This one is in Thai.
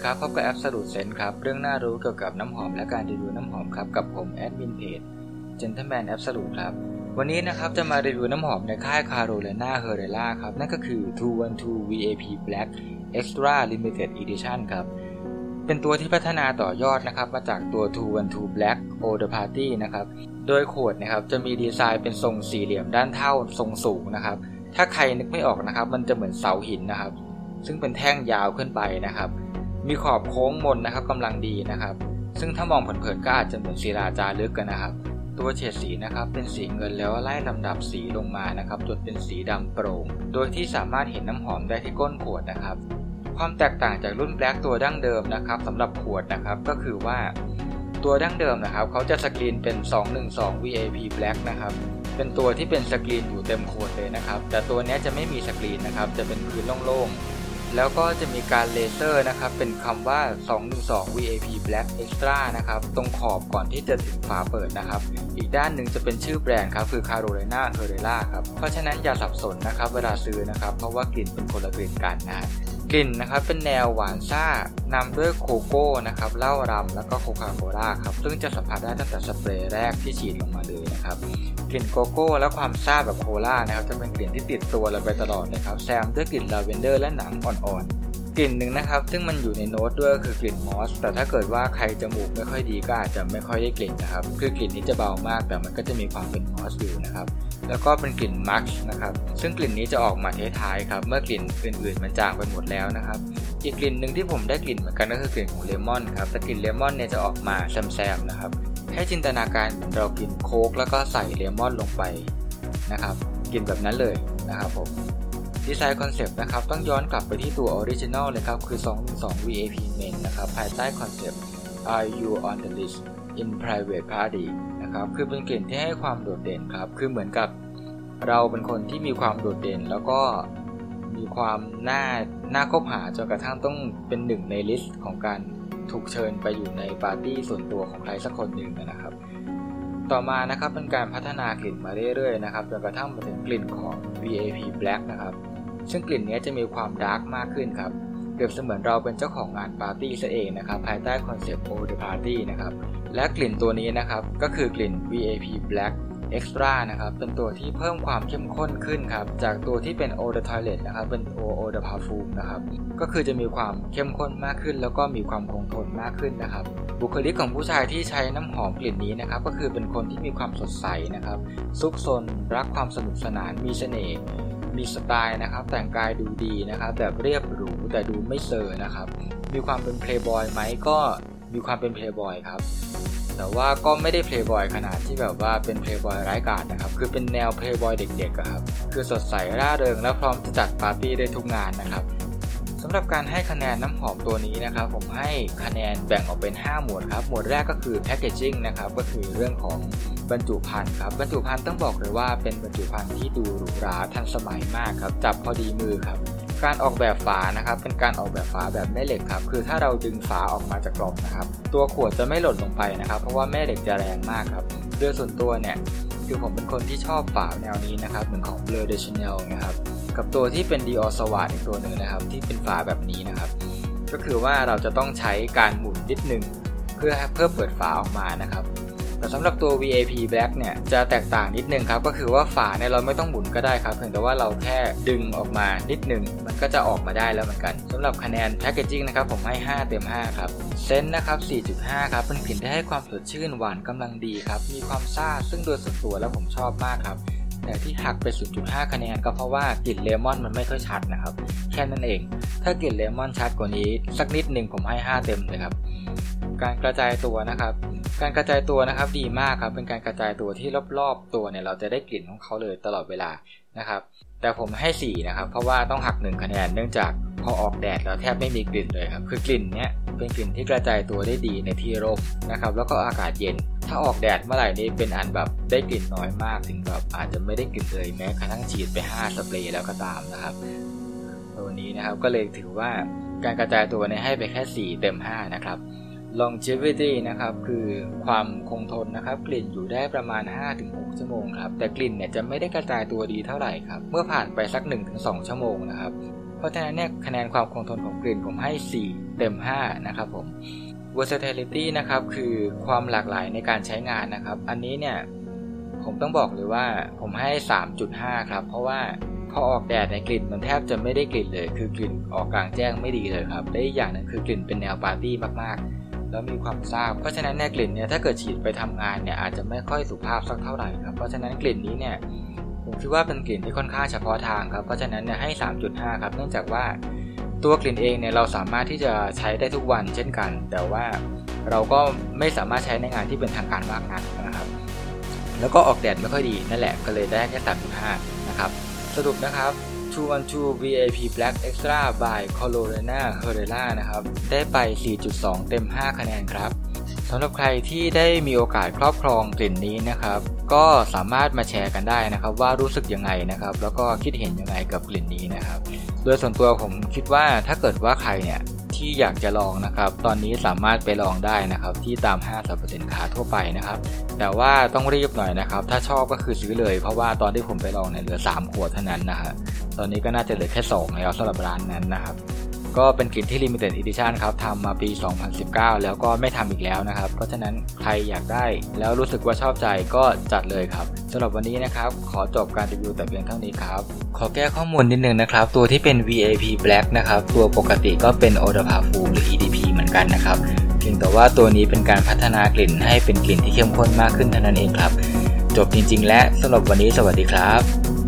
ดีครับพบกับแอปสรุปเซนครับ เรื่องน่ารู้เกี่ยวกับน้ำหอมและการรีวิวน้ำหอมครับ กับผมแอดมินเพจ Gentleman a b s o l u t e ครับ วันนี้นะครับจะมารีวิวน้ำหอมในค่ายคาโรเลนาเฮเรล่าครับ นั่นก็คือ 212 VAP Black Extra Limited Edition ครับ เป็นตัวที่พัฒนาต่อยอดนะครับ มาจากตัว 212 Black o the Party นะครับ โดยขวดนะครับจะมีดีไซน์เป็นทรงสี่เหลี่ยมด้านเท่าทรงสูงนะครับ ถ้าใครนึกไม่ออกนะครับ มันจะเหมือนเสาหินนะครับ ซึ่งเป็นแท่งยาวขึ้นไปนะครับ มีขอบโค้งมนนะครับกำลังดีนะครับ ซึ่งถ้ามองเผินๆก็อาจจะเหมือนศิลาจารึกกันนะครับ ตัวเฉดสีนะครับเป็นสีเงินแล้วไล่ลำดับสีลงมานะครับจนเป็นสีดำโปร่ง โดยที่สามารถเห็นน้ำหอมได้ที่ก้นขวดนะครับ ความแตกต่างจากรุ่นแบล็กตัวดั้งเดิมนะครับสำหรับขวดนะครับก็คือว่าตัวดั้งเดิมนะครับเขาจะสกรีนเป็น 212 VAP Black นะครับเป็นตัวที่เป็นสกรีนอยู่เต็มขวดเลยนะครับ แต่ตัวนี้จะไม่มีสกรีนนะครับ จะเป็นพื้นโล่งๆ แล้วก็จะมีการเลเซอร์นะครับ เป็นคำว่า 212 VIP Black Extra นะครับ ตรงขอบก่อนที่จะถึงฝาเปิดนะครับ อีกด้านหนึ่งจะเป็นชื่อแบรนด์ครับ คือ Carolina Herrera ครับ เพราะฉะนั้นอย่าสับสนนะครับ เวลาซื้อนะครับ เพราะว่ากลิ่นเป็นคนละกลิ่นกันนะ กลิ่นนะครับเป็นแนวหวานซ่านำด้วยโคโก้นะครับเหล้ารำแล้วก็โคคาโคล่าครับซึ่งจะสัมผัสได้ตั้งแต่สเปรย์แรกที่ฉีดลงมาเลยนะครับกลิ่นโกโก้และความซ่าแบบโคล่านะครับจะเป็นกลิ่นที่ติดตัวเราไปตลอดเลยครับแซมด้วยกลิ่นลาเวนเดอร์และหนังอ่อนๆ กลิ่นหนึ่งนะครับ ซึ่งมันอยู่ในโน้ตด้วยคือกลิ่นมอส แต่ถ้าเกิดว่าใครจมูกไม่ค่อยดีก็อาจจะไม่ค่อยได้กลิ่นนะครับ คือกลิ่นนี้จะเบามาก แต่มันก็จะมีความเป็นมอสอยู่นะครับ แล้วก็เป็นกลิ่นมัช์นะครับ ซึ่งกลิ่นนี้จะออกมาท้ายๆครับ เมื่อกลิ่นอื่นๆมันจางไปหมดแล้วนะครับ อีกกลิ่นหนึ่งที่ผมได้กลิ่นเหมือนกันก็คือกลิ่นของเลมอนครับ แต่กลิ่นเลมอนเนี่ยจะออกมาแซมๆนะครับ ให้จินตนาการเรากินโค้กแล้วก็ใส่เลมอนลงไปนะครับกลิ่นแบบนั้นเลยนะครับผม design concept นะครับต้องย้อนกลับไปที่ตัว original เลยครับ คือ 212 VIP Men นะครับ ภายใต้ concept Are you on the list in private party นะครับ คือเป็นกลิ่นที่ให้ความโดดเด่นครับ คือเหมือนกับเราเป็นคนที่มีความโดดเด่น แล้วก็มีความน่าน่าคบหาจนกระทั่งต้องเป็นหนึ่งใน list ของการถูกเชิญไปอยู่ในปาร์ตี้ส่วนตัวของใครสักคนหนึ่งนะครับ ต่อมานะครับเป็นการพัฒนากลิ่นมาเรื่อยๆนะครับจนกระทั่งมาถึงกลิ่นของ VIP Black นะครับ ซึ่งกลิ่นนี้จะมีความ dark มากขึ้นครับเปรียบเสมือนเราเป็นเจ้าของงานปาร์ตี้ซะเองนะครับภายใต้ concept Own the Party นะครับและกลิ่นตัวนี้นะครับก็คือกลิ่น VIP Black Extra นะครับเป็นตัวที่เพิ่มความเข้มข้นขึ้นครับจากตัวที่เป็น Eau de Toilette นะครับเป็น Eau Eau de Parfum นะครับก็คือจะมีความเข้มข้นมากขึ้น แล้วก็มีความคงทนมากขึ้นนะครับบุคลิกของผู้ชายที่ใช้น้ำหอมกลิ่นนี้นะครับก็คือเป็นคนที่มีความสดใสนะครับซุกซนรักความสนุกสนานมีเสน่ห์ มีสไตล์นะครับ แต่งกายดูดีนะครับ แบบเรียบหรูแต่ดูไม่เซอร์นะครับ มีความเป็นเพลย์บอยไหมก็มีความเป็นเพลย์บอยครับแต่ว่าก็ไม่ได้เพลย์บอยขนาดที่แบบว่าเป็นเพลย์บอยร้ายกาจนะครับ คือเป็นแนวเพลย์บอยเด็กๆครับ คือสดใสร่าเริงและพร้อมจะจัดปาร์ตี้ได้ทุกงานนะครับสำหรับการให้คะแนนน้ำหอมตัวนี้นะครับ ผมให้คะแนนแบ่งออกเป็น 5 หมวดครับ หมวดแรกก็คือแพคเกจิ้งนะครับ ก็คือเรื่องของ บรรจุภัณฑ์ครับบรรจุภัณฑ์ต้องบอกเลยว่าเป็นบรรจุภัณฑ์ที่ดูหรูหราทันสมัยมากครับจับพอดีมือครับการออกแบบฝานะครับเป็นการออกแบบฝาแบบแม่เหล็กครับคือถ้าเราดึงฝาออกมาจากกล่องนะครับ ตัวขวดจะไม่หล่นลงไปนะครับ เพราะว่าแม่เหล็กจะแรงมากครับโดยส่วนตัวเนี่ยคือผมเป็นคนที่ชอบฝาแนวนี้นะครับเหมือนของ Blur de Chanel นะครับกับตัวที่เป็น Dior Sauvage อีกตัวหนึ่งนะครับที่เป็นฝาแบบนี้นะครับ ก็คือว่าเราจะต้องใช้การหมุนนิดนึงเพื่อเพื่อเปิดฝาออกมานะครับ แต่สำหรับตัว VAP Black เนี่ยจะแตกต่างนิดนึงครับ ก็คือว่าฝาเนี่ยเราไม่ต้องหมุนก็ได้ครับ เพียงแต่ว่าเราแค่ดึงออกมานิดนึง มันก็จะออกมาได้แล้วเหมือนกันสำหรับคะแนนแพคเกจิ้งนะครับผมให้ 5 เต็ม 5 ครับ เซนนะครับ 4.5 ครับเป็นกลิ่นที่ให้ความสดชื่นหวานกำลังดีครับ มีความซ่าซึ่งโดยส่วนตัวแล้วผมชอบมากครับแต่ที่หักไป 0.5 คะแนนก็เพราะว่ากลิ่นเลมอนมันไม่ค่อยชัดนะครับ แค่นั้นเอง ถ้ากลิ่นเลมอนชัดกว่านี้ สักนิดหนึ่งผมให้ 5 เต็มเลยครับ การกระจายตัวนะครับ การกระจายตัวนะครับดีมากครับเป็นการกระจายตัวที่รอบๆตัวเนี่ยเราจะได้กลิ่นของเขาเลยตลอดเวลานะครับแต่ผมให้4นะครับเพราะว่าต้องหัก1คะแนนเนื่องจากพอออกแดดแล้วแทบไม่มีกลิ่นเลยครับคือกลิ่นเนี้ยเป็นกลิ่นที่กระจายตัวได้ดีในที่ร่มนะครับแล้วก็อากาศเย็น ถ้าออกแดดเมื่อไหร่นี่เป็นอันแบบได้กลิ่นน้อยมากถึงแบบอาจจะไม่ได้กลิ่นเลยแม้กระทั่งฉีดไป 5 สเปรย์แล้วก็ตามนะครับตัวนี้นะครับก็เลยถือว่าการกระจายตัวเนี่ยให้ไปแค่ 4 เต็ม 5 นะครับ longevity นะครับคือความคงทนนะครับ กลิ่นอยู่ได้ประมาณ 5-6 ชั่วโมงครับ แต่กลิ่นเนี่ยจะไม่ได้กระจายตัวดีเท่าไหร่ครับ เมื่อผ่านไปสัก 1-2 ชั่วโมงนะครับ เพราะฉะนั้นเนี่ยคะแนนความคงทนของกลิ่นผมให้ 4 เต็ม 5 นะครับผม versatility นะครับคือความหลากหลายในการใช้งานนะครับ อันนี้เนี่ยผมต้องบอกเลยว่าผมให้ 3.5 ครับ เพราะว่าพอออกแดดในกลิ่นมันแทบจะไม่ได้กลิ่นเลย คือกลิ่นออกกลางแจ้งไม่ดีเลยครับและอีกอย่างหนึ่งคือกลิ่นเป็นแนวปาร์ตี้มากๆ แล้วมีความซาบเพราะฉะนั้นแนกลิ่นเนี่ยถ้าเกิดฉีดไปทำงานเนี่ยอาจจะไม่ค่อยสุภาพสักเท่าไหร่ครับเพราะฉะนั้นกลิ่นนี้เนี่ยผมคิดว่าเป็นกลิ่นที่ค่อนข้างเฉพาะทางครับเพราะฉะนั้นเนี่ยให้ 3.5 ครับ เนื่องจากว่าตัวกลิ่นเองเนี่ยเราสามารถที่จะใช้ได้ทุกวันเช่นกัน แต่ว่าเราก็ไม่สามารถใช้ในงานที่เป็นทางการมากนักนะครับ แล้วก็ออกแดดไม่ค่อยดีนั่นแหละก็เลยได้แค่ 3.5 นะครับ สรุปนะครับ212 VIP Black Extra by Colorana Herrera นะครับ ได้ไป 4.2 เต็ม 5 คะแนนครับสำหรับใครที่ได้มีโอกาสครอบครองกลิ่นนี้นะครับ ก็สามารถมาแชร์กันได้นะครับ ว่ารู้สึกยังไงนะครับ แล้วก็คิดเห็นยังไงกับกลิ่นนี้นะครับ โดยส่วนตัวผมคิดว่าถ้าเกิดว่าใครเนี่ย ที่อยากจะลองนะครับ ตอนนี้สามารถไปลองได้นะครับ ที่ตามห้างสรรพสินค้าทั่วไปนะครับ แต่ว่าต้องรีบหน่อยนะครับ ถ้าชอบก็คือซื้อเลย เพราะว่าตอนที่ผมไปลองเนี่ยเหลือ 3 ขวดเท่านั้นนะฮะตอนนี้ก็น่าจะเหลือแค่2แล้วสำหรับร้านนั้นนะครับ ก็เป็นกลิ่นที่ Limited Edition ครับทำมาปี 2019 แล้วก็ไม่ทำอีกแล้วนะครับ เพราะฉะนั้นใครอยากได้ แล้วรู้สึกว่าชอบใจก็จัดเลยครับสำหรับวันนี้นะครับ ขอจบการรีวิวแต่เพียงเท่านี้ครับ ขอแก้ข้อมูลนิดนึงนะครับ ตัวที่เป็น VAP Black นะครับ ตัวปกติก็เป็น o d a p a f u หรือ EDP เหมือนกันนะครับเพียงแต่ว่าตัวนี้เป็นการพัฒนากลิ่นให้เป็นกลิ่นที่เข้มข้นมากขึ้นเท่านั้นเองครับ จบจริง ๆ และสำหรับวันนี้สวัสดีครับ